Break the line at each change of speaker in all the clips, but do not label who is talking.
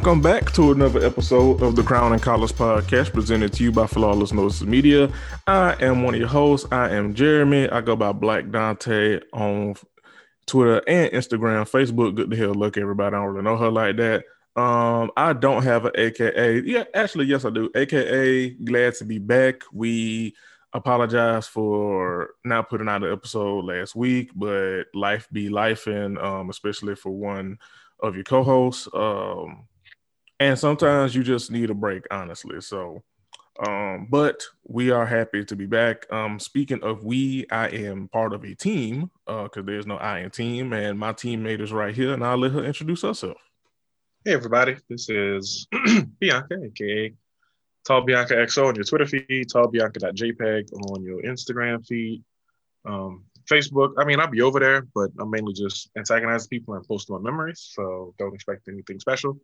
Welcome back to another episode of the Crown and Collars podcast presented to you by Flawless Noises Media. I am one of your hosts. I am Jeremy. I go by Black Dante on Twitter and Instagram, Facebook. Good to hell look, everybody. I don't really know her like that. Um, I don't have an AKA. Yeah, actually, yes, I do. AKA glad to be back. We apologize for not putting out an episode last week, but life be life, and um, especially for one of your co-hosts. Um, and sometimes you just need a break, honestly. So, um, but we are happy to be back. Um, speaking of we, I am part of a team because uh, there's no I in team, and my teammate is right here, and I'll let her introduce herself.
Hey everybody, this is Bianca, aka Tall Bianca XO on your Twitter feed, tall tallbianca.jpg on your Instagram feed, um, Facebook. I mean, I'll be over there, but I'm mainly just antagonizing people and posting my memories, so don't expect anything special.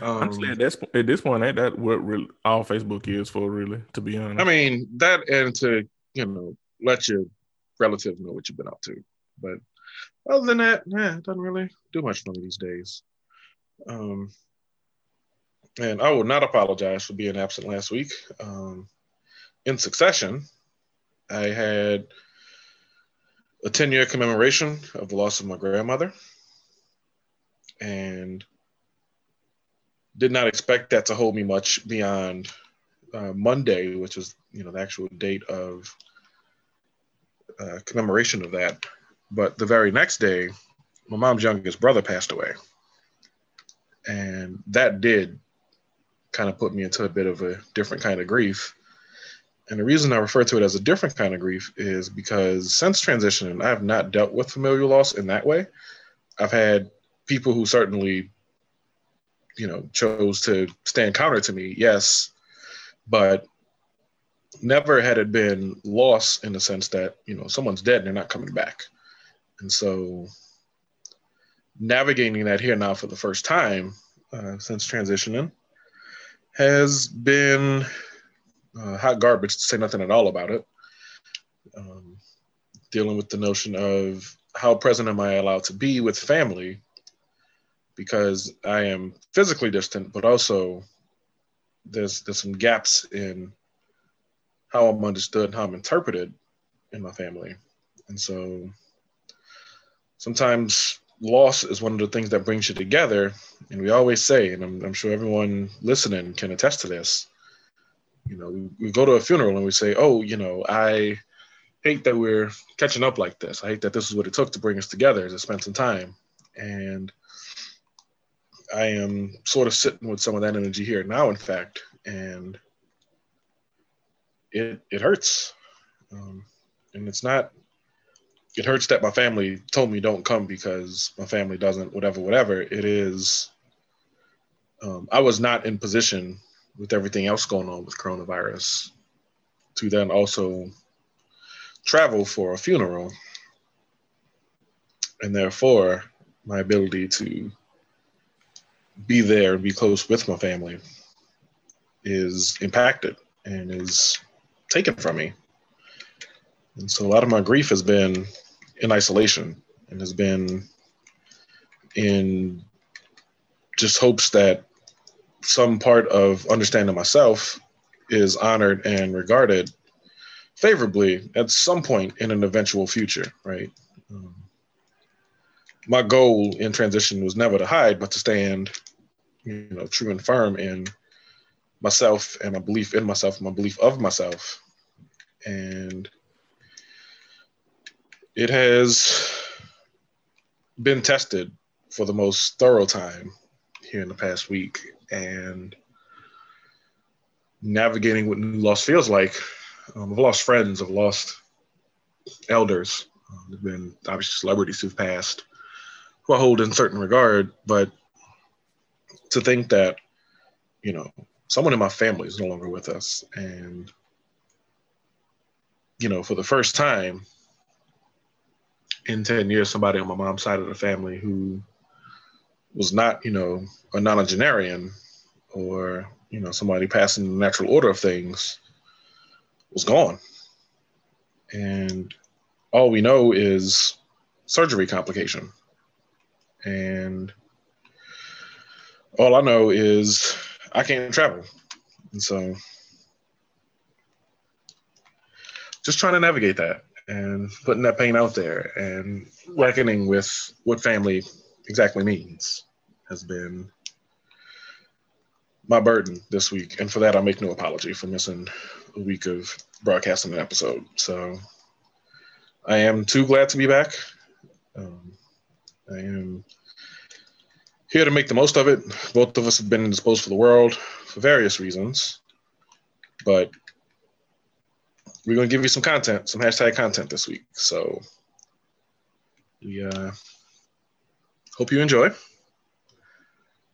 Um, Honestly, at this at this point, ain't that what really, all Facebook is for? Really, to be honest.
I mean that, and to you know let your relatives know what you've been up to. But other than that, yeah, it doesn't really do much for me these days. Um, and I will not apologize for being absent last week. Um, in succession, I had a 10 year commemoration of the loss of my grandmother. And did not expect that to hold me much beyond uh, Monday, which is you know the actual date of uh, commemoration of that. But the very next day, my mom's youngest brother passed away, and that did kind of put me into a bit of a different kind of grief. And the reason I refer to it as a different kind of grief is because since transitioning, I have not dealt with familial loss in that way. I've had people who certainly you know chose to stand counter to me yes but never had it been lost in the sense that you know someone's dead and they're not coming back. And so navigating that here now for the first time uh, since transitioning has been uh, hot garbage to say nothing at all about it. Um, dealing with the notion of how present am i allowed to be with family because I am physically distant, but also there's there's some gaps in how I'm understood and how I'm interpreted in my family. And so sometimes loss is one of the things that brings you together. And we always say, and I'm, I'm sure everyone listening can attest to this, you know, we, we go to a funeral and we say, oh, you know, I hate that we're catching up like this. I hate that this is what it took to bring us together to spend some time. And I am sort of sitting with some of that energy here now, in fact, and it it hurts, um, and it's not. It hurts that my family told me don't come because my family doesn't whatever whatever. It is. Um, I was not in position with everything else going on with coronavirus to then also travel for a funeral, and therefore my ability to be there and be close with my family is impacted and is taken from me. And so a lot of my grief has been in isolation and has been in just hopes that some part of understanding myself is honored and regarded favorably at some point in an eventual future, right? Um, my goal in transition was never to hide, but to stand you know, true and firm in myself and my belief in myself, my belief of myself. And it has been tested for the most thorough time here in the past week. And navigating what new loss feels like. Um, I've lost friends, I've lost elders. Um, there've been obviously celebrities who've passed who I hold in certain regard, but to think that, you know, someone in my family is no longer with us. And, you know, for the first time in 10 years, somebody on my mom's side of the family who was not, you know, a nonagenarian or, you know, somebody passing the natural order of things was gone. And all we know is surgery complication. And all I know is I can't travel. And so just trying to navigate that and putting that pain out there and reckoning with what family exactly means has been my burden this week. And for that, I make no apology for missing a week of broadcasting an episode. So I am too glad to be back. Um, I am here to make the most of it. Both of us have been indisposed for the world for various reasons, but we're going to give you some content, some hashtag content this week. So we uh, hope you enjoy.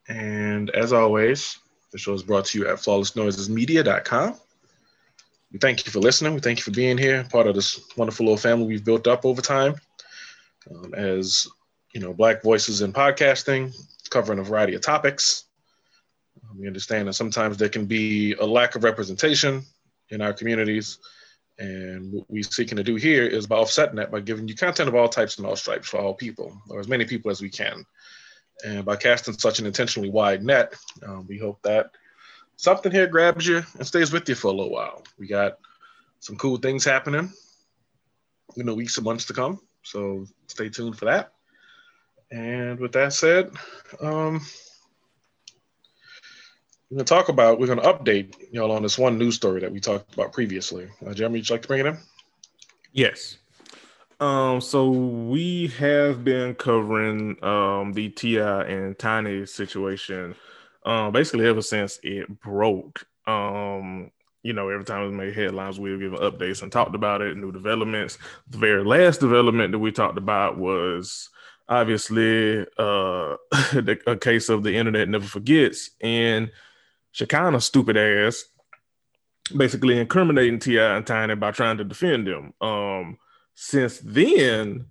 And as always, the show is brought to you at flawlessnoisesmedia.com. We thank you for listening. We thank you for being here, part of this wonderful little family we've built up over time. Um, as you know, Black voices in podcasting, covering a variety of topics. Um, we understand that sometimes there can be a lack of representation in our communities. And what we're seeking to do here is by offsetting that by giving you content of all types and all stripes for all people, or as many people as we can. And by casting such an intentionally wide net, um, we hope that something here grabs you and stays with you for a little while. We got some cool things happening in the weeks and months to come. So stay tuned for that. And with that said, um, we're going to talk about, we're going to update y'all on this one news story that we talked about previously. Uh, Jeremy, would you like to bring it in?
Yes. Um, so we have been covering um the T.I. and Tiny situation um basically ever since it broke. Um, you know, every time we made headlines, we were giving updates and talked about it, new developments. The very last development that we talked about was obviously uh a case of the internet never forgets and Shekinah stupid ass basically incriminating T.I. and Tiny by trying to defend them. Um since then,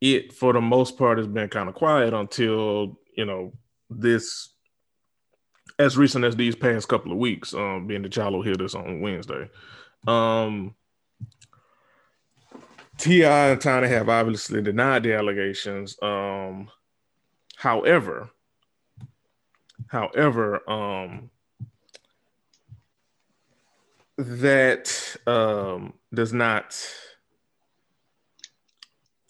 it for the most part has been kind of quiet until you know this as recent as these past couple of weeks, um, being the Chalo hit us on Wednesday. Um, T.I. and Tiny have obviously denied the allegations. Um, however, however, um, that um, does not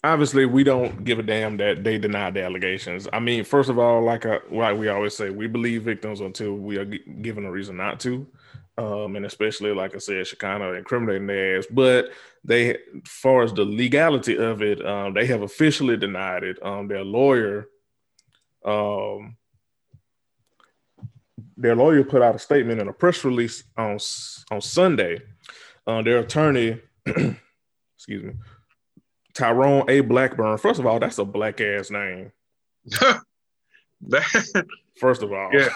obviously we don't give a damn that they denied the allegations. I mean, first of all, like I, like we always say, we believe victims until we are g- given a reason not to. Um, and especially like I said, Shekinah incriminating their ass. But they, as far as the legality of it, um, they have officially denied it. Um, their lawyer, um, their lawyer put out a statement in a press release on on Sunday. Uh, their attorney, excuse me, Tyrone A. Blackburn. First of all, that's a black ass name. First of all,
yeah.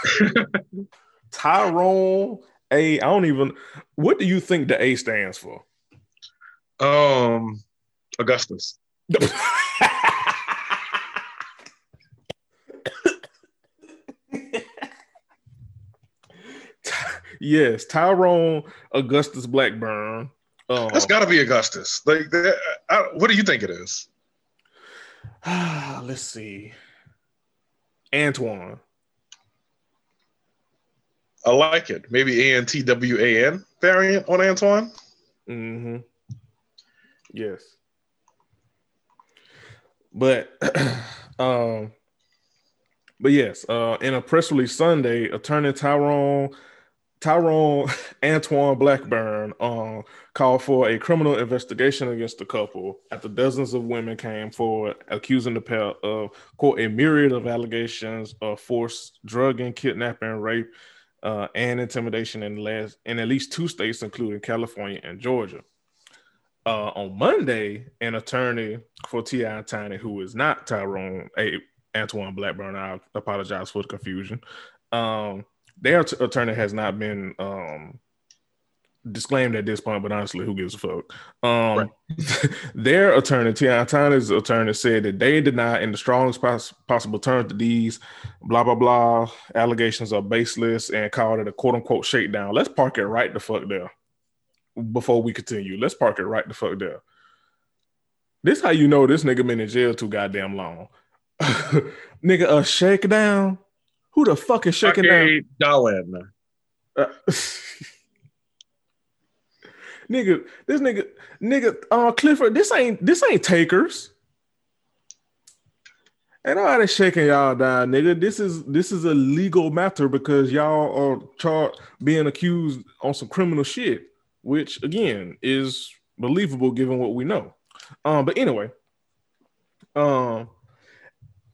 Tyrone A. I don't even. What do you think the A stands for?
Um, Augustus.
yes, Tyrone Augustus Blackburn.
Oh. That's got to be Augustus. Like, I, what do you think it is?
Let's see. Antoine.
I like it. Maybe A N T W A N variant on Antoine.
Mm-hmm. Yes. But um but yes, uh in a press release Sunday, attorney Tyrone Tyrone Antoine Blackburn um, called for a criminal investigation against the couple after dozens of women came forward accusing the pair of quote a myriad of allegations of forced drugging, kidnapping, rape, uh, and intimidation in last in at least two states, including California and Georgia. Uh, on Monday, an attorney for T.I. Tiny, who is not Tyrone a Antoine Blackburn, I apologize for the confusion. Um, their t- attorney has not been um, disclaimed at this point, but honestly, who gives a fuck? Um, right. their attorney, T.I. Tiny's attorney, said that they deny in the strongest pos- possible terms that these blah blah blah allegations are baseless and called it a quote unquote shakedown. Let's park it right the fuck there before we continue. Let's park it right the fuck there. This how you know this nigga been in jail too goddamn long. nigga, a shakedown Who the fuck is shaking
Ake Darwin.
down? Uh, nigga, this nigga, nigga, uh, Clifford, this ain't this ain't takers. And nobody shaking y'all down, nigga. This is this is a legal matter because y'all are char- being accused on some criminal shit, which again is believable given what we know. Um, but anyway, um,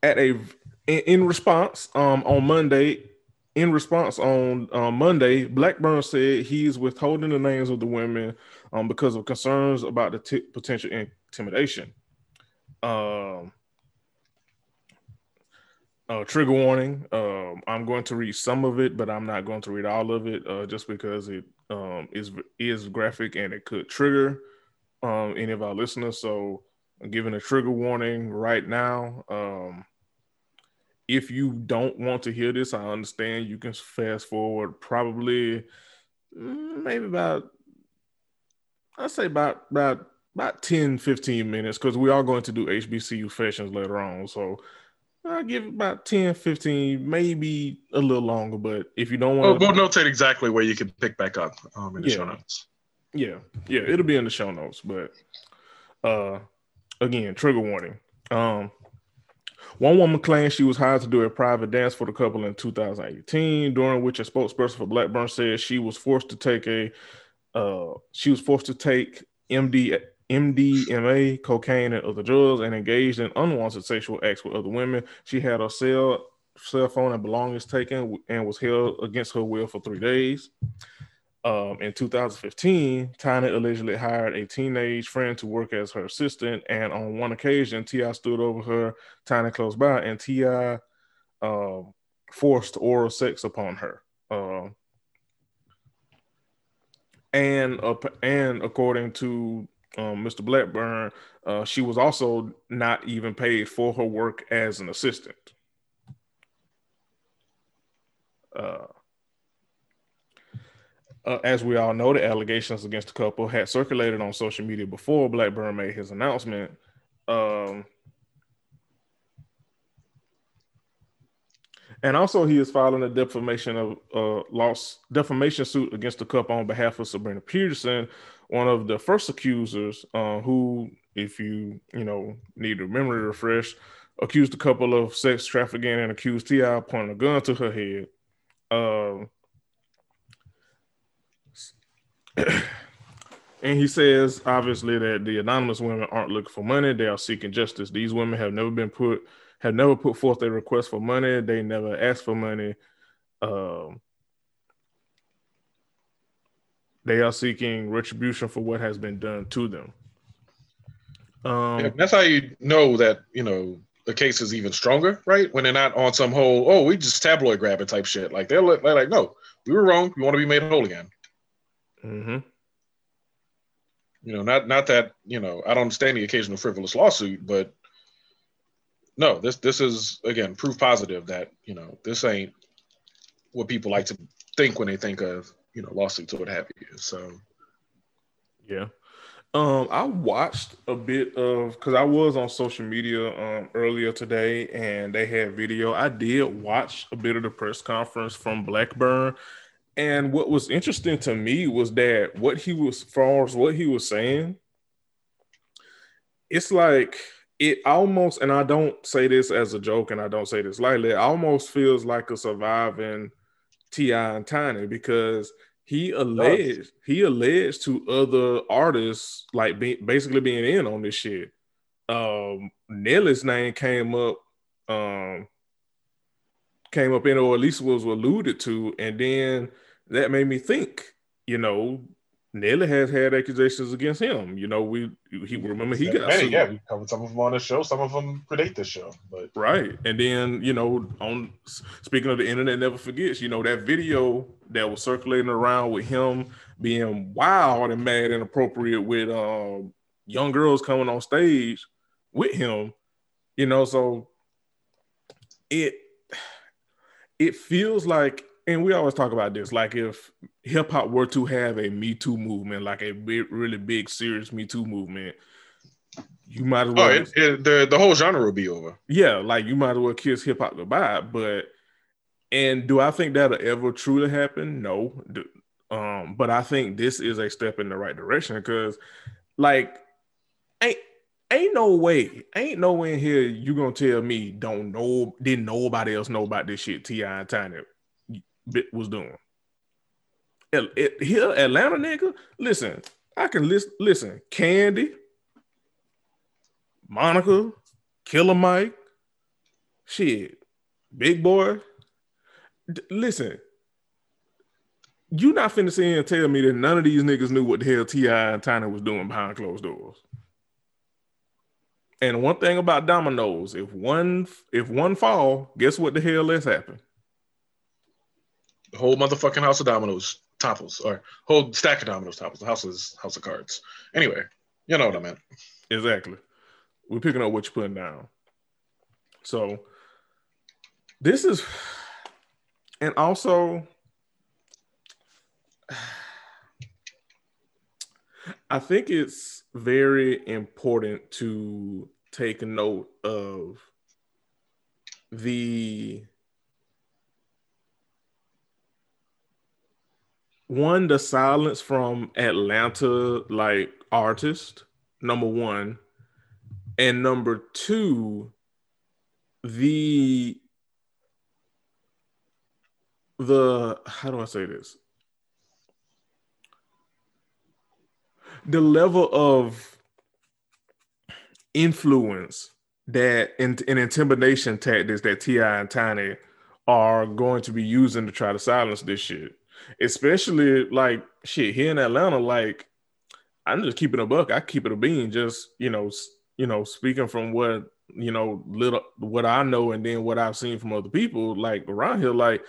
at a in, in response, um, on Monday, in response on um, Monday, Blackburn said he's withholding the names of the women um, because of concerns about the t- potential intimidation. Um, uh, trigger warning. Um, I'm going to read some of it, but I'm not going to read all of it, uh, just because it is is graphic and it could trigger any of our listeners. So, I'm giving a trigger warning right now. If you don't want to hear this, I understand. You can fast forward probably mm, maybe about I'd say about about about 10, 15 minutes because we are going to do HBCU fashions later on. So I'll give about 10, 15, maybe a little longer. But if you don't want
to. Oh, we'll notate exactly where you can pick back up um, in the
yeah.
show notes.
Yeah. Yeah. It'll be in the show notes. But uh again, trigger warning. Um, one woman claimed she was hired to do a private dance for the couple in 2018, during which a spokesperson for Blackburn said she was forced to take a uh, she was forced to take MD MDMA, cocaine, and other drugs, and engaged in unwanted sexual acts with other women. She had her cell cell phone and belongings taken and was held against her will for three days. Um, in 2015, Tiny allegedly hired a teenage friend to work as her assistant, and on one occasion, Ti stood over her, Tiny close by, and Ti uh, forced oral sex upon her. Uh, and uh, and according to um, Mr. Blackburn, uh, she was also not even paid for her work as an assistant. Uh, as we all know, the allegations against the couple had circulated on social media before Blackburn made his announcement. Um, and also, he is filing a defamation of uh, loss defamation suit against the couple on behalf of Sabrina Peterson, one of the first accusers, uh, who, if you you know need a memory refresh, accused the couple of sex trafficking and accused Ti of pointing a gun to her head. Um, and he says, obviously, that the anonymous women aren't looking for money; they are seeking justice. These women have never been put, have never put forth a request for money. They never asked for money. Um, they are seeking retribution for what has been done to them.
Um, yeah, that's how you know that you know the case is even stronger, right? When they're not on some whole, oh, we just tabloid grabbing type shit. Like they're, they're like, no, we were wrong. We want to be made whole again.
Mm-hmm.
You know, not not that you know I don't understand the occasional frivolous lawsuit, but no, this this is again proof positive that you know this ain't what people like to think when they think of you know lawsuits or what have you. So,
yeah. Um, I watched a bit of because I was on social media um, earlier today, and they had video. I did watch a bit of the press conference from Blackburn, and what was interesting to me was that what he was, far as what he was saying, it's like it almost, and I don't say this as a joke, and I don't say this lightly. It almost feels like a surviving Ti and Tiny because he alleged he alleged to other artists like be, basically being in on this shit. Um, Nelly's name came up. Um, came up in, or at least was alluded to, and then that made me think, you know, Nelly has had accusations against him. You know, we he remember he got
sued. yeah, we covered some of them on the show. Some of them predate the show, but
right. And then you know, on speaking of the internet, never forgets. You know that video that was circulating around with him being wild and mad, and inappropriate with um, young girls coming on stage with him. You know, so it it feels like and we always talk about this like if hip hop were to have a me too movement like a big really big serious me too movement you might as well
oh, it, it, the, the whole genre will be over
yeah like you might as well kiss hip hop goodbye but And do I think that'll ever truly happen? No. Um, but I think this is a step in the right direction because, like, ain't ain't no way, ain't no way in here you gonna tell me don't know, didn't nobody else know about this shit T.I. and Tiny was doing. It, it, here, Atlanta nigga, listen, I can list, listen, Kandi, Monica, Killer Mike, shit, Big Boi. D- listen, you not finna sit and tell me that none of these niggas knew what the hell T.I. and Tiny was doing behind closed doors. And one thing about dominoes, if one if one fall, guess what the hell let's happen?
The whole motherfucking house of dominoes topples, or whole stack of dominoes topples. The house is house of cards. Anyway, you know what I meant.
Exactly. We're picking up what you're putting down. So this is, and also, I think it's very important to take note of the one the silence from Atlanta like artist number one and number two the the how do I say this the level of influence that in, in intimidation tactics that T.I. and Tiny are going to be using to try to silence this shit. Especially like shit here in Atlanta, like I'm just keeping a buck. I keep it a bean. Just you know, you know, speaking from what you know, little what I know, and then what I've seen from other people, like around here, like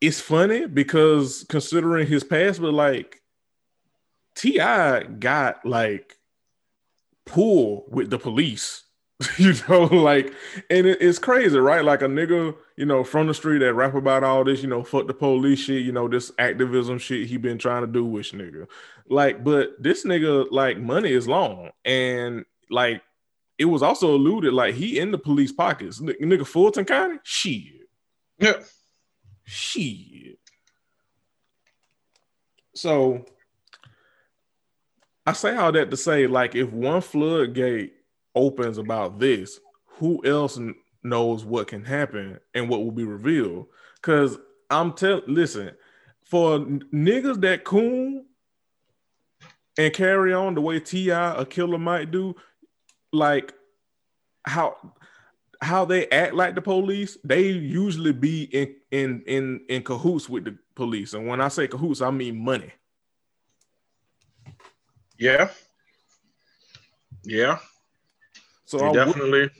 it's funny because considering his past, but like T.I. got like pull with the police. you know, like, and it, it's crazy, right? Like a nigga, you know, from the street that rap about all this, you know, fuck the police shit, you know, this activism shit he been trying to do, which nigga. Like, but this nigga, like, money is long. And like, it was also alluded, like, he in the police pockets. N- nigga Fulton County? Shit.
Yeah.
Shit. So I say all that to say, like, if one floodgate opens about this, who else knows what can happen and what will be revealed? Because I'm telling, listen, for niggas that coon and carry on the way T.I. a Killer Mike do, like how how they act like the police, they usually be in in in in cahoots with the police. And when I say cahoots, I mean money.
Yeah. Yeah.
So
definitely.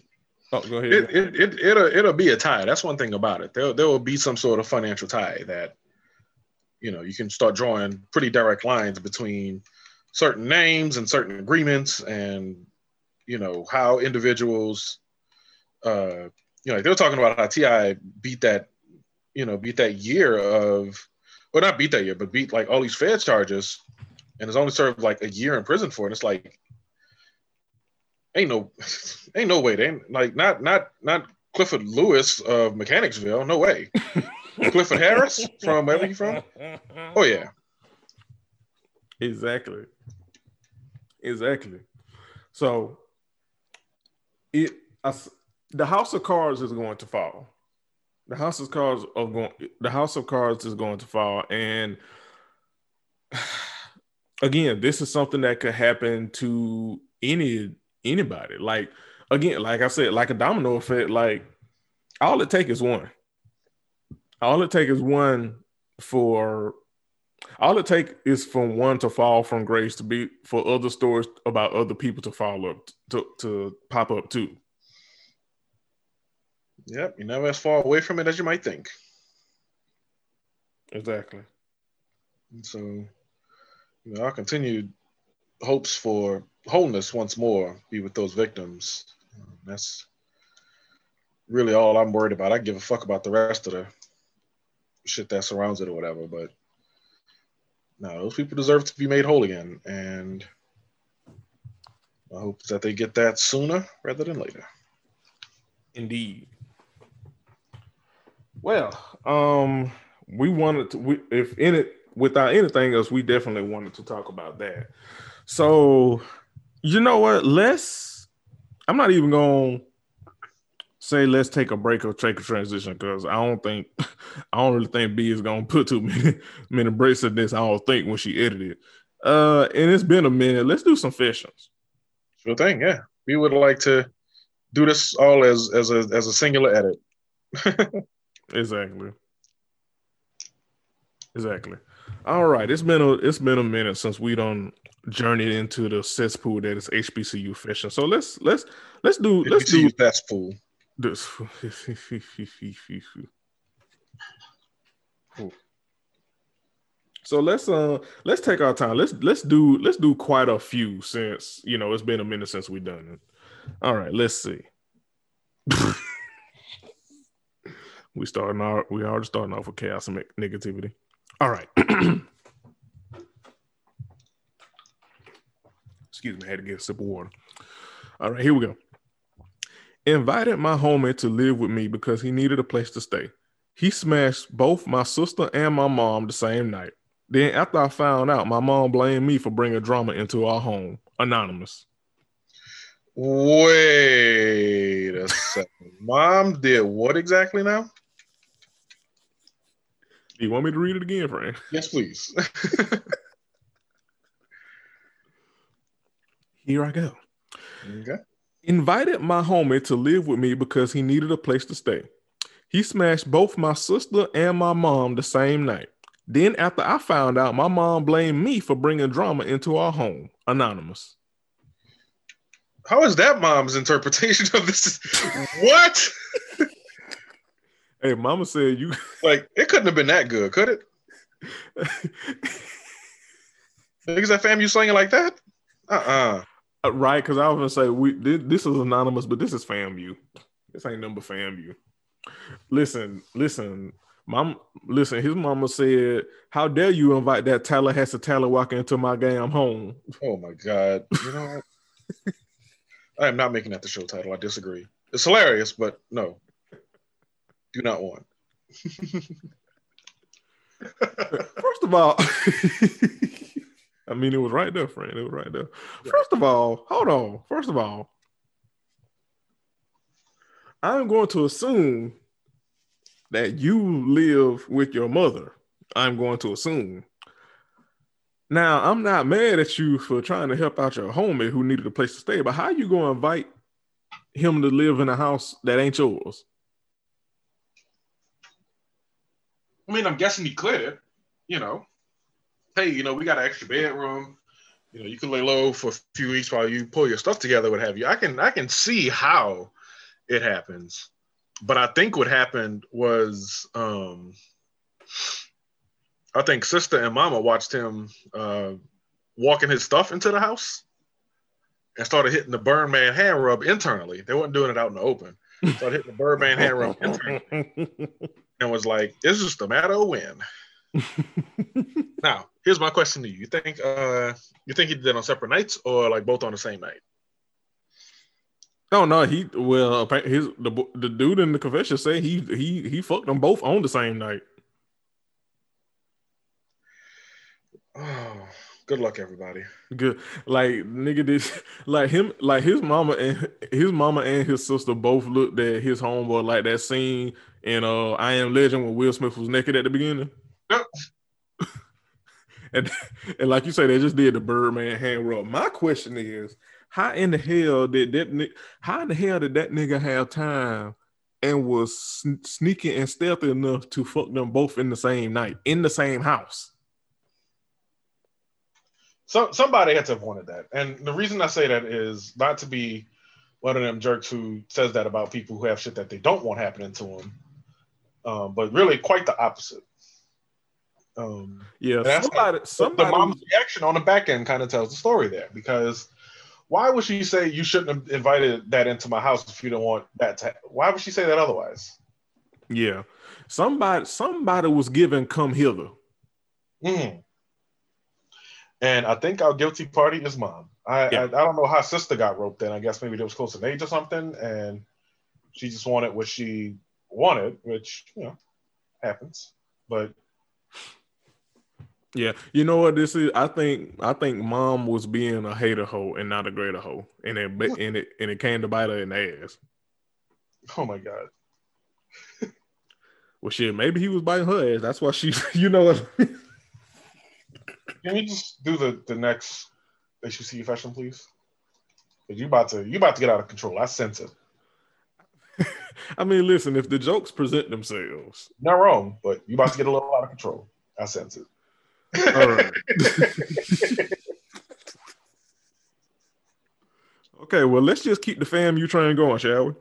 oh, go ahead.
It, it, it, it'll, it'll be a tie. That's one thing about it. There, there will be some sort of financial tie that, you know, you can start drawing pretty direct lines between certain names and certain agreements and, you know, how individuals, uh, you know, like they were talking about how T.I. beat that, you know, beat that year of, well, not beat that year, but beat like all these Fed charges and is only served like a year in prison for it. It's like ain't no ain't no way. They ain't like not not not Clifford Lewis of Mechanicsville. No way. Clifford Harris from wherever you from? Oh yeah.
Exactly. Exactly. So it the house of cards is going to fall. The house of cards of going the house of cards is going to fall and again, this is something that could happen to any anybody. Like again, like I said, like a domino effect. Like all it take is one. All it take is one for. All it take is for one to fall from grace to be for other stories about other people to follow up to to pop up too.
Yep, you're never as far away from it as you might think.
Exactly.
so you know, our continued hopes for wholeness once more be with those victims. That's really all I'm worried about. I give a fuck about the rest of the shit that surrounds it or whatever, but no, those people deserve to be made whole again. And I hope that they get that sooner rather than later.
Indeed. Well, um, we wanted to. We, if in it without anything else, we definitely wanted to talk about that. So, you know what? Let's. I'm not even going to say let's take a break or take a transition because I don't think I don't really think B is gonna put too many many breaks in this. I don't think when she edited. Uh, and it's been a minute. Let's do some fissions.
Sure thing. Yeah, we would like to do this all as as a as a singular edit.
exactly. Exactly. All right. It's been a it's been a minute since we done journeyed into the cesspool that is HBCU fishing. So let's let's let's do let's do
cesspool.
This. so let's uh let's take our time. Let's let's do let's do quite a few since you know it's been a minute since we done it. All right, let's see. we starting our we already starting off with chaos and negativity. All right. Excuse me, I had to get a sip of water. All right, here we go. Invited my homie to live with me because he needed a place to stay. He smashed both my sister and my mom the same night. Then, after I found out, my mom blamed me for bringing drama into our home. Anonymous.
Wait a second. mom did what exactly now?
Do you want me to read it again, Frank?
Yes, please.
Here I go.
Okay.
Invited my homie to live with me because he needed a place to stay. He smashed both my sister and my mom the same night. Then, after I found out, my mom blamed me for bringing drama into our home. Anonymous.
How is that mom's interpretation of this? what?
Hey, Mama said you
like it couldn't have been that good, could it? Is that fam you slinging like that? Uh-uh.
uh Uh, right, because I was gonna say we this is anonymous, but this is FAMU. This ain't number FAMU. Listen, listen, mom. Listen, his mama said, "How dare you invite that Tallahassee Taylor walking into my damn home?"
Oh my god! You know, I am not making that the show title. I disagree. It's hilarious, but no do not want.
First of all, I mean, it was right there, friend. It was right there. First of all, hold on. First of all, I'm going to assume that you live with your mother. I'm going to assume. Now, I'm not mad at you for trying to help out your homie who needed a place to stay, but how you going to invite him to live in a house that ain't yours?
I mean, I'm guessing he cleared it. You know, hey, you know, we got an extra bedroom. You know, you can lay low for a few weeks while you pull your stuff together, what have you. I can I can see how it happens, but I think what happened was, um, I think sister and mama watched him uh, walking his stuff into the house and started hitting the Birdman hand rub internally. They weren't doing it out in the open. Started hitting the Birdman hand rub internally. and was like, "It's just a matter of when." now, here's my question to you: You think uh, you think he did it on separate nights or like both on the same night?
Oh no, he well his the the dude in the confession say he he he fucked them both on the same night.
Oh, good luck, everybody.
Good, like nigga, this like him, like his mama and his mama and his sister both looked at his homeboy like that scene in uh I Am Legend when Will Smith was naked at the beginning. Yep. And and like you say, they just did the Birdman hand rub. My question is, how in the hell did that? How in the hell did that nigga have time and was sneaking and stealthy enough to fuck them both in the same night in the same house?
So somebody had to have wanted that, and the reason I say that is not to be one of them jerks who says that about people who have shit that they don't want happening to them um, but really quite the opposite. Um,
yeah, somebody,
like,
somebody,
the mom's reaction on the back end kind of tells the story there because why would she say you shouldn't have invited that into my house if you don't want that to? Why would she say that otherwise?
Yeah, somebody, somebody was given come hither.
Mm. And I think our guilty party is mom. I, yeah. I, I don't know how sister got roped in. I guess maybe they was close in age or something, and she just wanted what she wanted, which you know, happens. But
yeah, you know what this is? I think I think mom was being a hater hoe and not a greater hoe, and it and it and it came to bite her in the ass.
Oh my god.
well, shit, maybe he was biting her ass. That's why she, you know what?
Can you just do the the next HUC fashion, please? Cause you about to you about to get out of control. I sense it.
I mean, listen, if the jokes present themselves,
not wrong, but you about to get a little out of control. I sense it.
All right. okay, well, let's just keep the FAMU train going, shall we?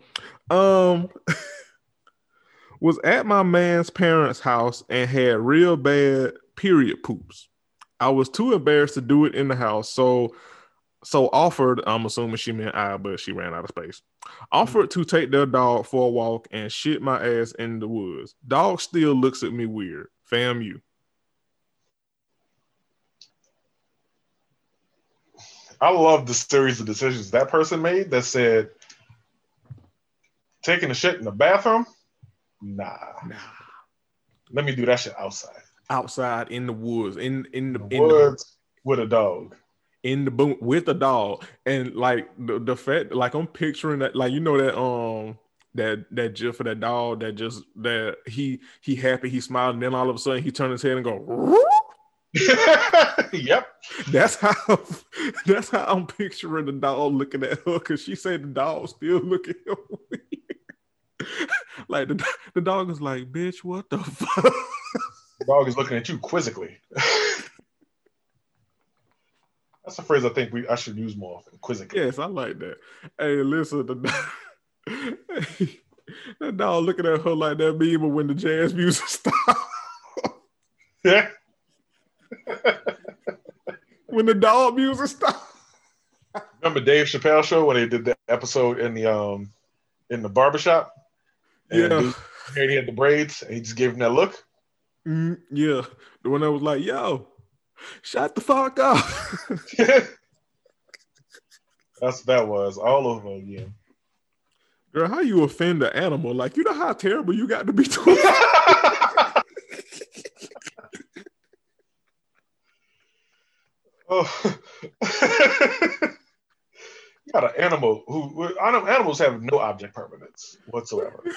Um, was at my man's parents' house and had real bad period poops. I was too embarrassed to do it in the house, so so offered. I'm assuming she meant I, but she ran out of space. Offered to take their dog for a walk and shit my ass in the woods. Dog still looks at me weird. Fam, you.
I love the series of decisions that person made that said taking a shit in the bathroom. Nah,
nah.
Let me do that shit outside.
Outside in the woods, in in the,
the in woods the, with a dog
in the boom with a dog and like the, the fact like i'm picturing that like you know that um that that gif for that dog that just that he he happy he smiled and then all of a sudden he turned his head and go
yep
that's how that's how i'm picturing the dog looking at her because she said the dog still looking at her like the, the dog is like bitch what the fuck
the dog is looking at you quizzically that's a phrase I think we I should use more often. Quizzically.
Yes, I like that. Hey, listen, the that dog looking at her like that meme when the jazz music stopped.
Yeah.
when the dog music stopped.
Remember Dave Chappelle show when they did the episode in the um in the barbershop?
Yeah.
And he had the braids and he just gave him that look.
Mm, yeah. The one that was like, yo, Shut the fuck up.
That's that was all over again.
Girl, how you offend the animal? Like you know how terrible you got to be to
oh. you got an animal who animals have no object permanence whatsoever.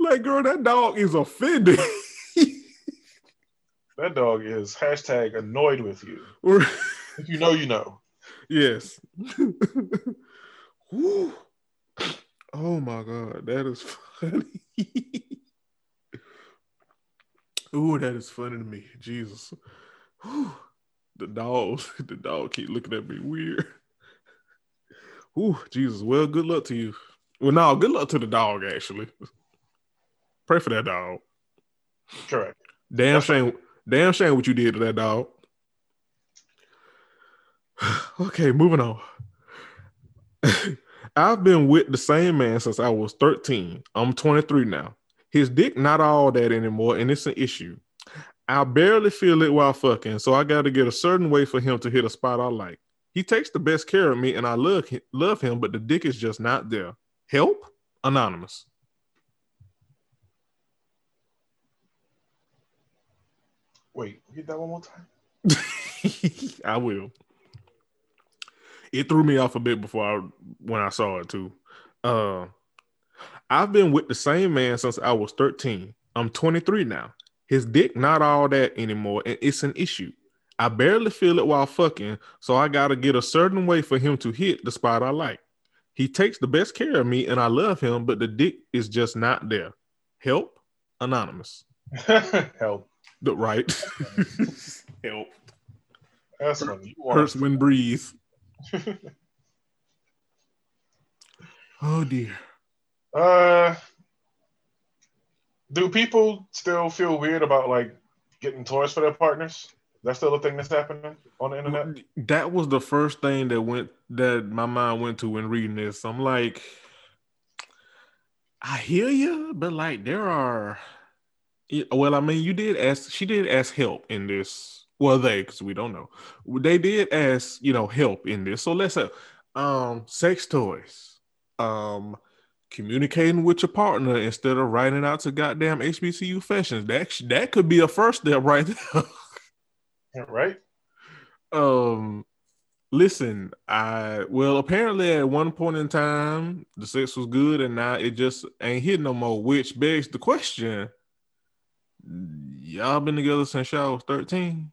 like, girl, that dog is offended.
That dog is hashtag annoyed with you. if you know, you know.
Yes. oh my god, that is funny. Ooh, that is funny to me. Jesus. The dog, the dog keep looking at me weird. Ooh, Jesus. Well, good luck to you. Well, no, good luck to the dog, actually. Pray for that dog.
Correct.
Damn That's shame. Damn shame what you did to that dog. okay, moving on. I've been with the same man since I was 13. I'm 23 now. His dick not all that anymore, and it's an issue. I barely feel it while fucking, so I got to get a certain way for him to hit a spot I like. He takes the best care of me, and I love love him, but the dick is just not there. Help? Anonymous.
Wait, get that one more time.
I will. It threw me off a bit before I when I saw it too. Uh, I've been with the same man since I was 13. I'm 23 now. His dick not all that anymore, and it's an issue. I barely feel it while fucking, so I gotta get a certain way for him to hit the spot I like. He takes the best care of me, and I love him, but the dick is just not there. Help, anonymous.
Help.
The right. Help.
That's funny.
Hurts when breathe. oh dear.
Uh, do people still feel weird about like getting toys for their partners? That's still a thing that's happening on the internet.
That was the first thing that went that my mind went to when reading this. I'm like, I hear you, but like there are well, I mean, you did ask. She did ask help in this. Well, they because we don't know. They did ask, you know, help in this. So let's say, um, sex toys, um, communicating with your partner instead of writing out to goddamn HBCU Confessions. That that could be a first step right there.
Yeah, right.
Um, listen, I well apparently at one point in time the sex was good, and now it just ain't hit no more. Which begs the question: Y'all been together since y'all was thirteen?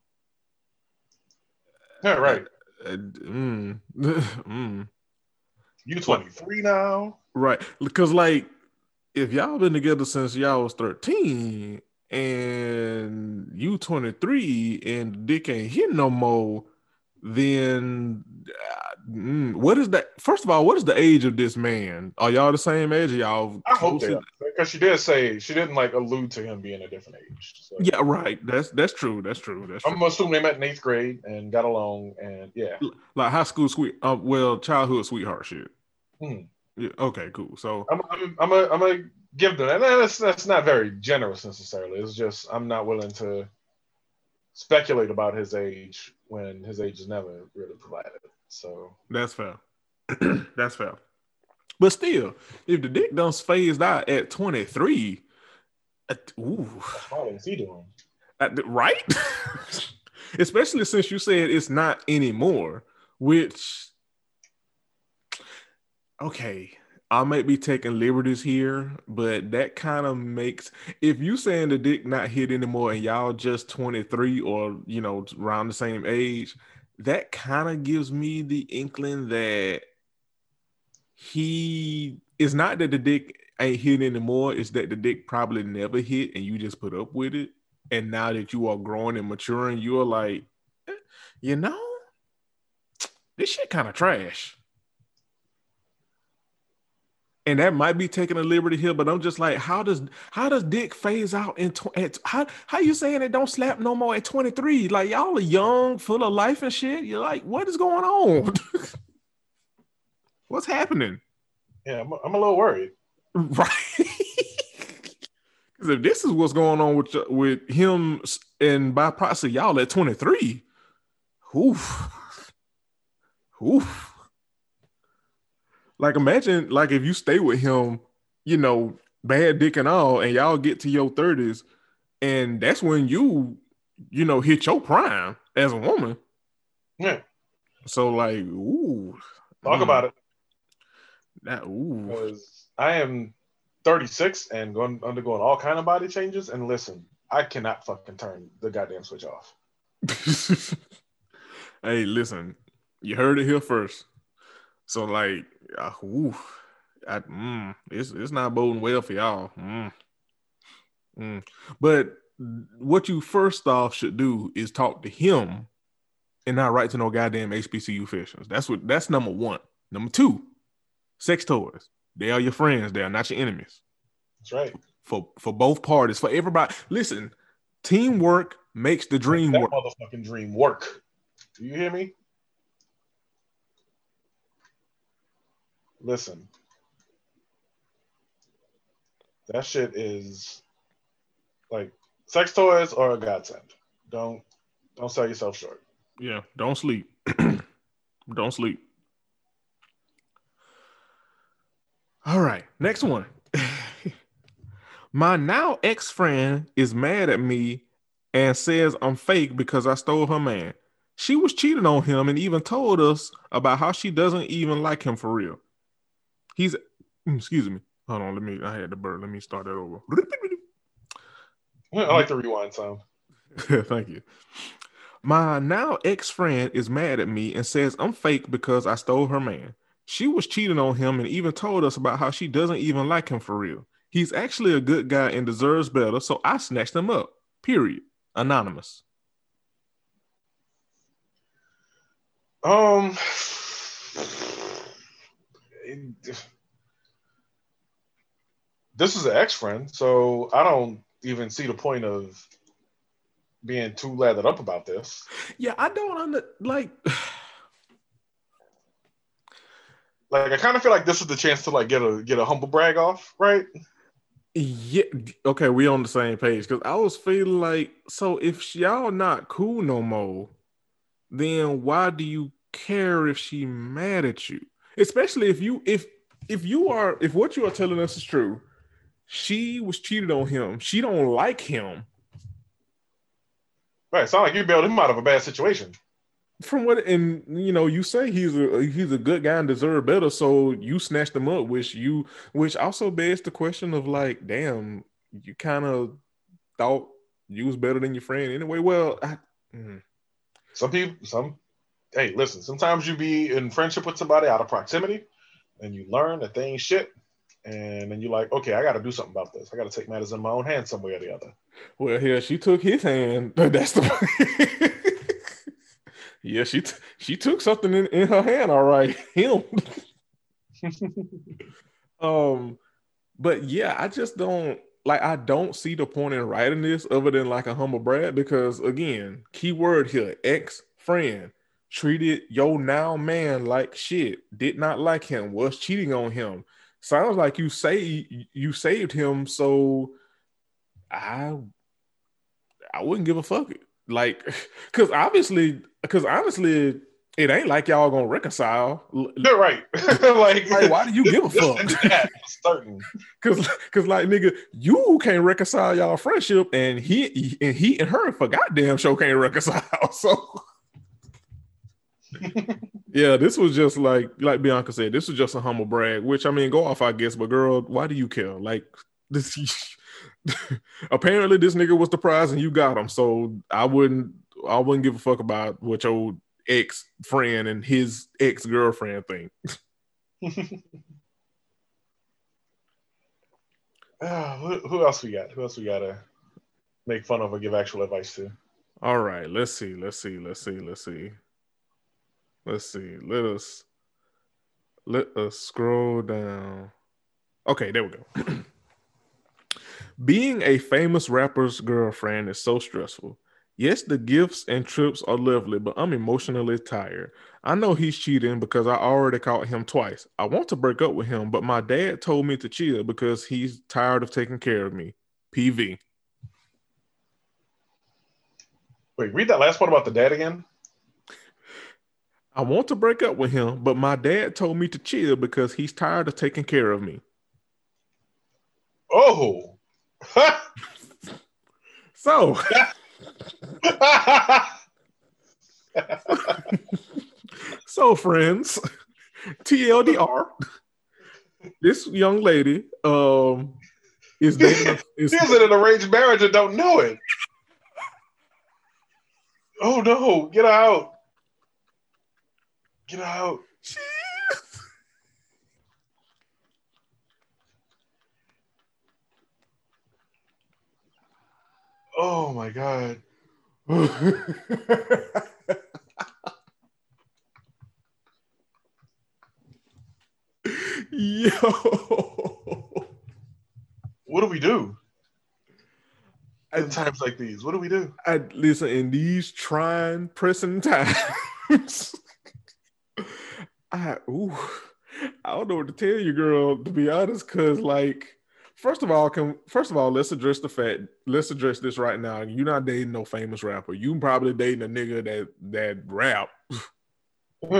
Yeah, right.
Uh, mm, mm.
You 23 now?
Right. Because like if y'all been together since y'all was 13 and you 23 and dick ain't here no more, then uh, mm, what is that? First of all, what is the age of this man? Are y'all the same age? Are y'all
I hope they. Because she did say she didn't like allude to him being a different age. So.
Yeah, right. That's that's true. That's true. That's true.
I'm assuming they met in eighth grade and got along, and yeah,
like high school sweet, uh, well, childhood sweetheart shit.
Hmm.
Yeah. Okay. Cool. So
I'm I'm I'm a, I'm a give them that. That's that's not very generous necessarily. It's just I'm not willing to speculate about his age when his age is never really provided. So
that's fair. that's fair. But still, if the dick done phased out at 23, uh, ooh,
how is he doing?
At, right? Especially since you said it's not anymore, which okay, I might be taking liberties here, but that kind of makes if you saying the dick not hit anymore and y'all just 23 or you know around the same age, that kind of gives me the inkling that he it's not that the dick ain't hit anymore, it's that the dick probably never hit and you just put up with it. And now that you are growing and maturing, you're like, eh, you know, this shit kind of trash and that might be taking a liberty here, but I'm just like, how does how does dick phase out in tw- at, how how you saying it don't slap no more at 23? Like y'all are young, full of life and shit. You're like, what is going on? What's happening?
Yeah, I'm, I'm a little worried.
Right. Because if this is what's going on with with him and by proxy y'all at 23, oof, oof. Like imagine like if you stay with him, you know, bad dick and all, and y'all get to your 30s, and that's when you, you know, hit your prime as a woman.
Yeah.
So like, ooh.
Talk mm, about it.
That ooh.
Because I am 36 and going undergoing all kind of body changes. And listen, I cannot fucking turn the goddamn switch off.
hey, listen, you heard it here first. So like, uh, ooh, I, mm, it's it's not boding well for y'all. Mm. Mm. But what you first off should do is talk to him and not write to no goddamn HBCU officials. That's what that's number one. Number two, sex toys. They are your friends. They are not your enemies.
That's right.
For for both parties, for everybody. Listen, teamwork makes the dream
that
work.
Motherfucking dream work. Do you hear me? Listen, that shit is like sex toys or a godsend. Don't don't sell yourself short.
Yeah, don't sleep. don't sleep. All right, next one. My now ex friend is mad at me and says I'm fake because I stole her man. She was cheating on him and even told us about how she doesn't even like him for real. He's mm, excuse me. Hold on, let me. I had the bird. Let me start that over.
I like the rewind sound.
Thank you. My now ex friend is mad at me and says I'm fake because I stole her man. She was cheating on him and even told us about how she doesn't even like him for real. He's actually a good guy and deserves better, so I snatched him up. Period. Anonymous.
Um this is an ex friend, so I don't even see the point of being too lathered up about this.
Yeah, I don't under like.
like I kind of feel like this is the chance to like get a get a humble brag off, right?
Yeah. Okay, we on the same page because I was feeling like so if y'all not cool no more, then why do you care if she mad at you? Especially if you if if you are if what you are telling us is true, she was cheated on him. She don't like him.
Right. Sound like you bailed him out of a bad situation.
From what and you know, you say he's a he's a good guy and deserve better, so you snatched him up, which you which also begs the question of like, damn, you kind of thought you was better than your friend anyway. Well, I, mm.
some people, some hey, listen, sometimes you be in friendship with somebody out of proximity and you learn that they ain't shit. And then you're like, okay, I got to do something about this. I got to take matters in my own hands some way or the other.
Well, here she took his hand. That's the. yeah, she t- she took something in, in her hand. All right, him. um, but yeah, I just don't like. I don't see the point in writing this other than like a humble brag because again, keyword here, ex friend treated yo now man like shit, did not like him, was cheating on him. Sounds like you say you saved him, so I I wouldn't give a fuck. Like, cause obviously, cause honestly, it ain't like y'all gonna reconcile.
You're right. like,
like, why do you give a fuck?
certain.
Cause, cause, like, nigga, you can't reconcile y'all friendship, and he and he and her for goddamn show can't reconcile. So, yeah, this was just like like Bianca said, this was just a humble brag, which I mean, go off, I guess. But girl, why do you care? Like this apparently this nigga was the prize and you got him. So I wouldn't I wouldn't give a fuck about what your old ex friend and his ex girlfriend think.
uh, who, who else we got? Who else we gotta make fun of or give actual advice to?
All right, let's see, let's see, let's see, let's see. Let's see. Let us let us scroll down. Okay, there we go. Being a famous rapper's girlfriend is so stressful. Yes, the gifts and trips are lovely, but I'm emotionally tired. I know he's cheating because I already caught him twice. I want to break up with him, but my dad told me to chill because he's tired of taking care of me. PV.
Wait, read that last part about the dad again.
I want to break up with him, but my dad told me to chill because he's tired of taking care of me.
Oh.
so. so, friends, TLDR, this young lady um, is dating.
Is, She's in an arranged marriage and don't know it. Oh no, get out. Get out. oh my god.
Yo.
What do we do? In times like these, what do we do?
I listen in these trying, pressing times. I ooh, I don't know what to tell you, girl. To be honest, because like, first of all, can first of all, let's address the fact. Let's address this right now. You're not dating no famous rapper. You probably dating a nigga that that rap.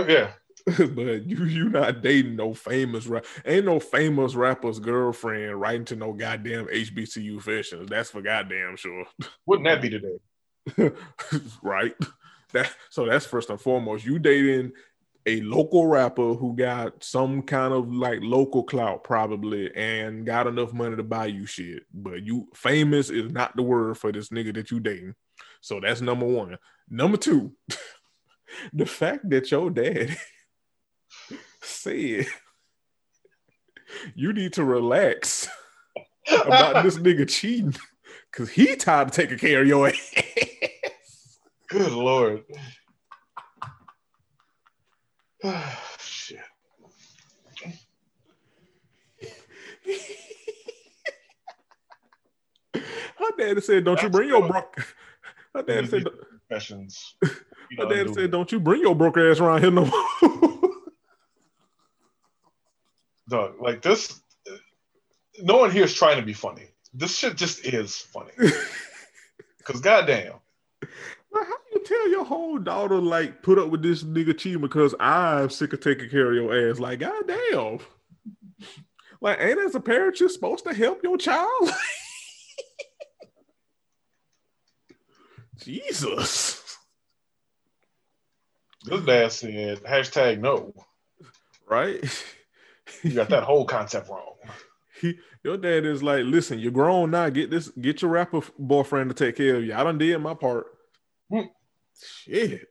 yeah.
but you you not dating no famous rap. Ain't no famous rapper's girlfriend writing to no goddamn HBCU Confessions. That's for goddamn sure.
Wouldn't that be today?
right. That so that's first and foremost. You dating a local rapper who got some kind of like local clout probably and got enough money to buy you shit. But you famous is not the word for this nigga that you dating. So that's number one. Number two, the fact that your dad said you need to relax about this nigga cheating because he tired of taking care of your ass.
Good lord. Shit.
Her daddy said, "Don't That's you bring your broke." Her daddy said,
"Professions."
Her daddy said, "Don't you bring your broke ass around here no more."
Dog, like this. No one here is trying to be funny. This shit just is funny. Because goddamn
tell your whole daughter like put up with this nigga cheating because I'm sick of taking care of your ass. Like, goddamn. like, ain't as a parent you're supposed to help your child? Jesus.
This dad said hashtag no.
Right?
You got that whole concept wrong.
He, your dad is like, listen, you're grown now. Get this, get your rapper boyfriend to take care of you. I done did my part.
Hmm.
Shit.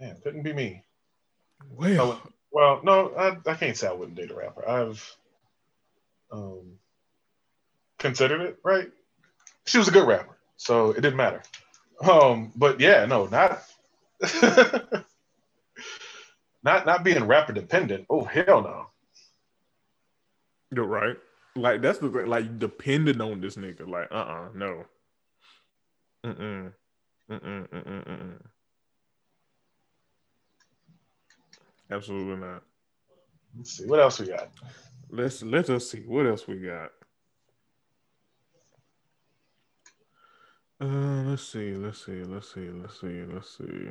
Man, couldn't be me.
Well,
Well, no, I, I can't say I wouldn't date a rapper. I've um, considered it, right? She was a good rapper, so it didn't matter. Um, but yeah, no, not not not being rapper dependent. Oh hell no.
you're right. Like that's the thing. Like depending on this nigga. Like, uh, uh no. Mm-mm. Mm-mm. Mm-mm. Mm-mm. Absolutely not.
Let's see what else we got.
Let's let us see what else we got. Uh, let's see, let's see, let's see, let's see, let's see.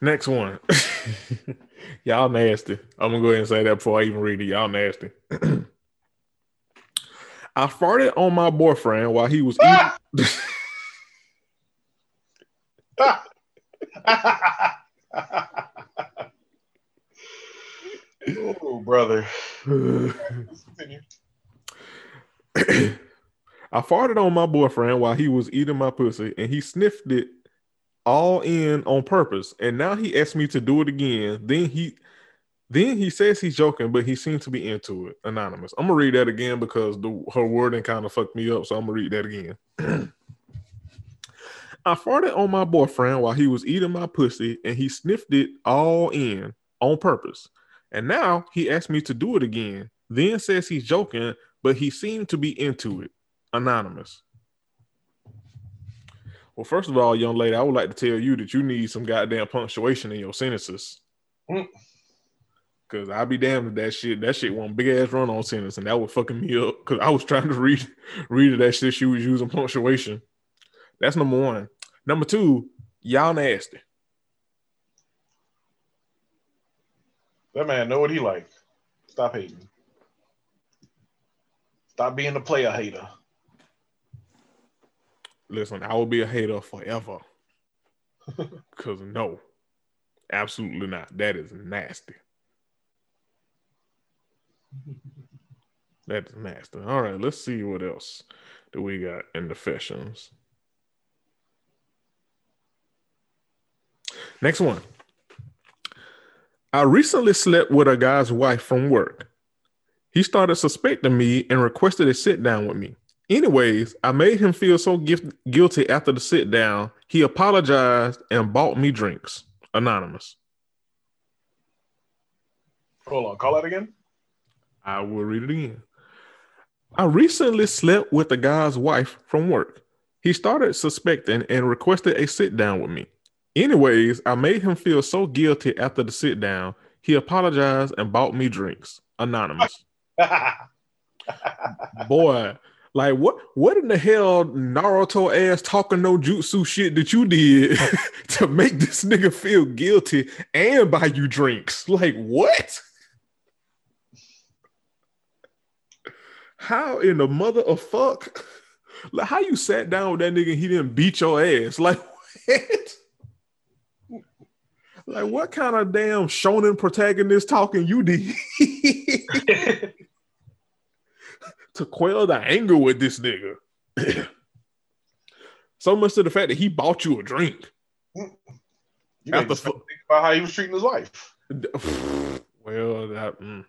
Next one. Y'all nasty. I'm gonna go ahead and say that before I even read it. Y'all nasty. I farted on my boyfriend while he was eating.
oh, brother.
I farted on my boyfriend while he was eating my pussy, and he sniffed it all in on purpose. And now he asked me to do it again. Then he, then he says he's joking, but he seems to be into it. Anonymous. I'm gonna read that again because the her wording kind of fucked me up. So I'm gonna read that again. I farted on my boyfriend while he was eating my pussy, and he sniffed it all in on purpose. And now he asked me to do it again. Then says he's joking, but he seemed to be into it. Anonymous. Well, first of all, young lady, I would like to tell you that you need some goddamn punctuation in your sentences.
Mm.
Cause I'll be damned if that shit, that shit one big ass run on sentence, and that was fucking me up. Cause I was trying to read read that shit. She was using punctuation. That's number one. Number two, y'all nasty.
That man know what he like. Stop hating. Stop being a player hater.
Listen, I will be a hater forever. Cause no, absolutely not. That is nasty. That is nasty. All right, let's see what else do we got in the confessions. Next one. I recently slept with a guy's wife from work. He started suspecting me and requested a sit down with me. Anyways, I made him feel so guilty after the sit down. He apologized and bought me drinks. Anonymous.
Hold on, call that again.
I will read it again. I recently slept with a guy's wife from work. He started suspecting and requested a sit down with me. Anyways, I made him feel so guilty after the sit down. He apologized and bought me drinks. Anonymous. Boy, like what what in the hell Naruto ass talking no jutsu shit that you did to make this nigga feel guilty and buy you drinks? Like what? How in the mother of fuck? Like how you sat down with that nigga and he didn't beat your ass? Like what? Like what kind of damn shonen protagonist talking you did to quell the anger with this nigga? so much to the fact that he bought you a drink.
You
After fu-
think about how he was treating his wife.
Well, that mm.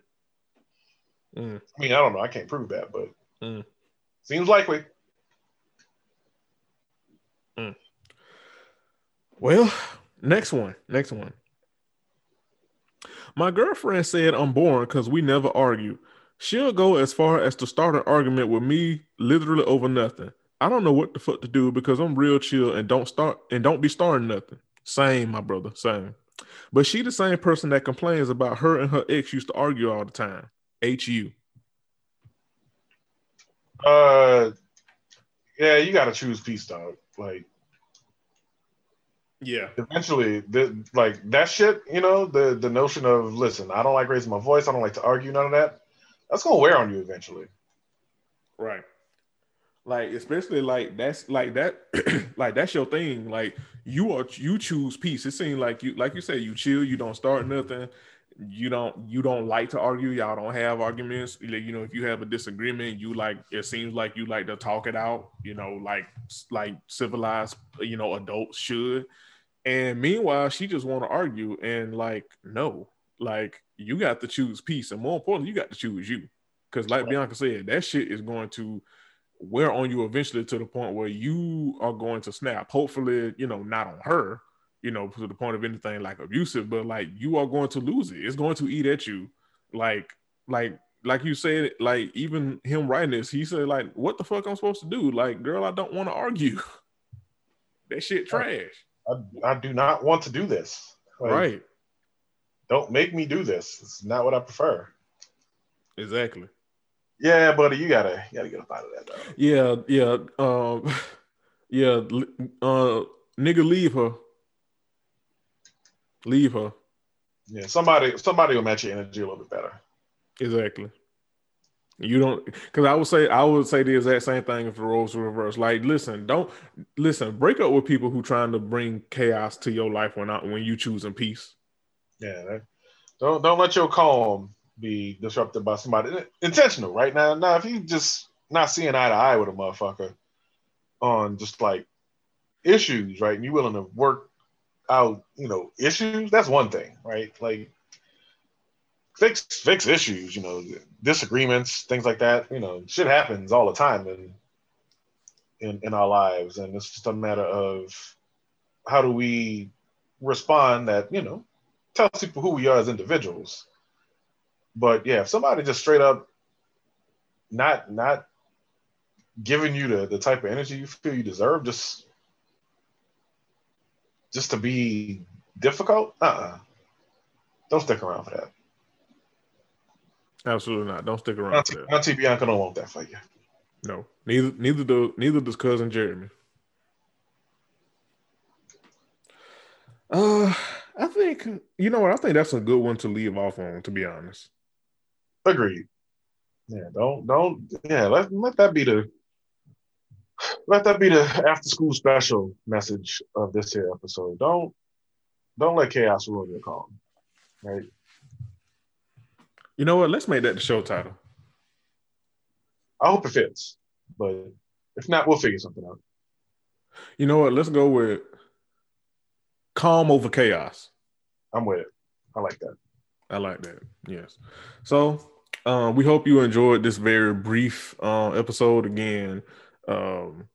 Mm.
I mean, I don't know. I can't prove that, but
Mm.
seems likely.
Well, next one. Next one. My girlfriend said I'm boring because we never argue. She'll go as far as to start an argument with me literally over nothing. I don't know what the fuck to do because I'm real chill and don't start and don't be starting nothing. Same, my brother. Same. But she the same person that complains about her and her ex used to argue all the time. HU.
Uh, yeah, you got to choose peace, dog. Like,
Yeah.
Eventually, the, like that shit, you know, the the notion of listen, I don't like raising my voice, I don't like to argue, none of that. That's gonna wear on you eventually.
Right. Like especially like that's like that like that's your thing. Like you are you choose peace. It seems like you like you say you chill, you don't start nothing. You don't you don't like to argue. Y'all don't have arguments. You know, if you have a disagreement, you like it seems like you like to talk it out. You know, like like civilized you know adults should. And meanwhile, she just want to argue and like no, like you got to choose peace, and more importantly, you got to choose you. Because like Bianca said, that shit is going to wear on you eventually to the point where you are going to snap. Hopefully, you know, not on her, you know, to the point of anything like abusive, but like you are going to lose it. It's going to eat at you. Like, like, like you said, like even him writing this, he said, like, what the fuck I'm supposed to do? Like, girl, I don't want to argue. that shit trash.
I, I do not want to do this.
Like, right.
Don't make me do this. It's not what I prefer.
Exactly.
Yeah, buddy, you gotta you gotta get up out of that though.
Yeah, yeah, um, yeah. Uh, nigga, leave her. Leave her.
Yeah, somebody somebody will match your energy a little bit better.
Exactly. You don't because I would say I would say the exact same thing if the roles were reversed. Like, listen, don't listen. Break up with people who trying to bring chaos to your life when not when you choosing peace.
Yeah, don't don't let your calm be disrupted by somebody intentional, right? Now, now if you just not seeing eye to eye with a motherfucker on just like issues, right? And you willing to work out, you know, issues, that's one thing, right? Like fix fix issues, you know, disagreements, things like that. You know, shit happens all the time in in, in our lives. And it's just a matter of how do we respond that, you know, tells people who we are as individuals but yeah, if somebody just straight up not not giving you the, the type of energy you feel you deserve, just just to be difficult, uh-uh. Don't stick around for that.
Absolutely not. Don't stick around
Auntie,
for
that. Auntie Bianca don't want that for you.
No. Neither neither do neither does cousin Jeremy. Uh I think you know what I think that's a good one to leave off on, to be honest.
Agreed. Yeah, don't don't yeah, let let that be the let that be the after school special message of this here episode. Don't don't let chaos ruin your calm. Right.
You know what? Let's make that the show title.
I hope it fits, but if not, we'll figure something out.
You know what? Let's go with calm over chaos.
I'm with it. I like that.
I like that. Yes. So um, we hope you enjoyed this very brief uh, episode. Again, um,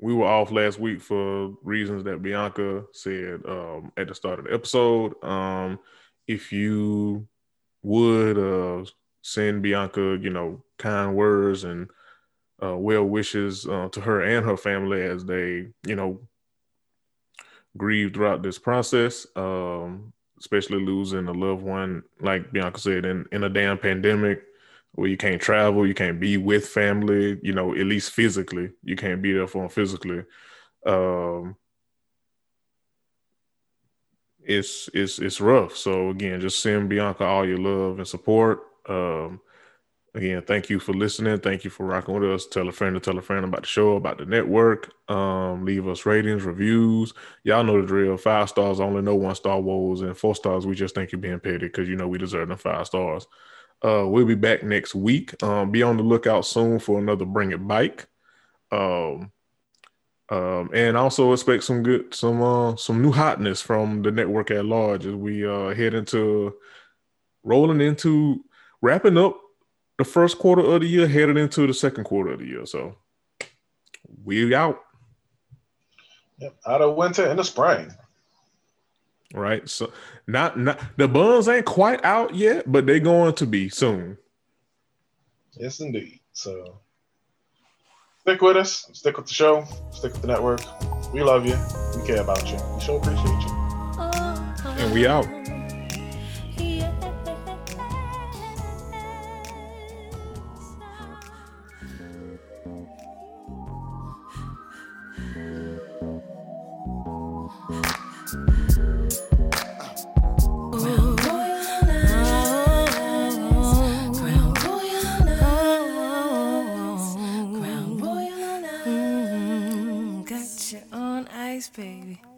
we were off last week for reasons that Bianca said um, at the start of the episode. Um, if you would uh, send Bianca, you know, kind words and uh, well wishes uh, to her and her family as they, you know, grieve throughout this process. Um, especially losing a loved one, like Bianca said, in, in a damn pandemic where you can't travel, you can't be with family, you know, at least physically, you can't be there for them physically. Um, it's it's it's rough. So again, just send Bianca all your love and support. Um, Again, thank you for listening. Thank you for rocking with us. Tell a friend to tell a friend about the show, about the network. Um, leave us ratings, reviews. Y'all know the drill. Five stars only, no one star woes, and four stars. We just think you're being petty because you know we deserve them five stars. Uh, we'll be back next week. Um, be on the lookout soon for another Bring It Bike. Um, um, and also expect some good, some uh, some new hotness from the network at large as we uh, head into rolling into wrapping up the first quarter of the year, headed into the second quarter of the year. So we out.
Yep, out of winter and the spring.
Right. So not not the buns ain't quite out yet, but they're going to be soon.
Yes, indeed. So stick with us, stick with the show, stick with the network. We love you. We care about you. We sure appreciate you.
Oh, and we out.
Baby.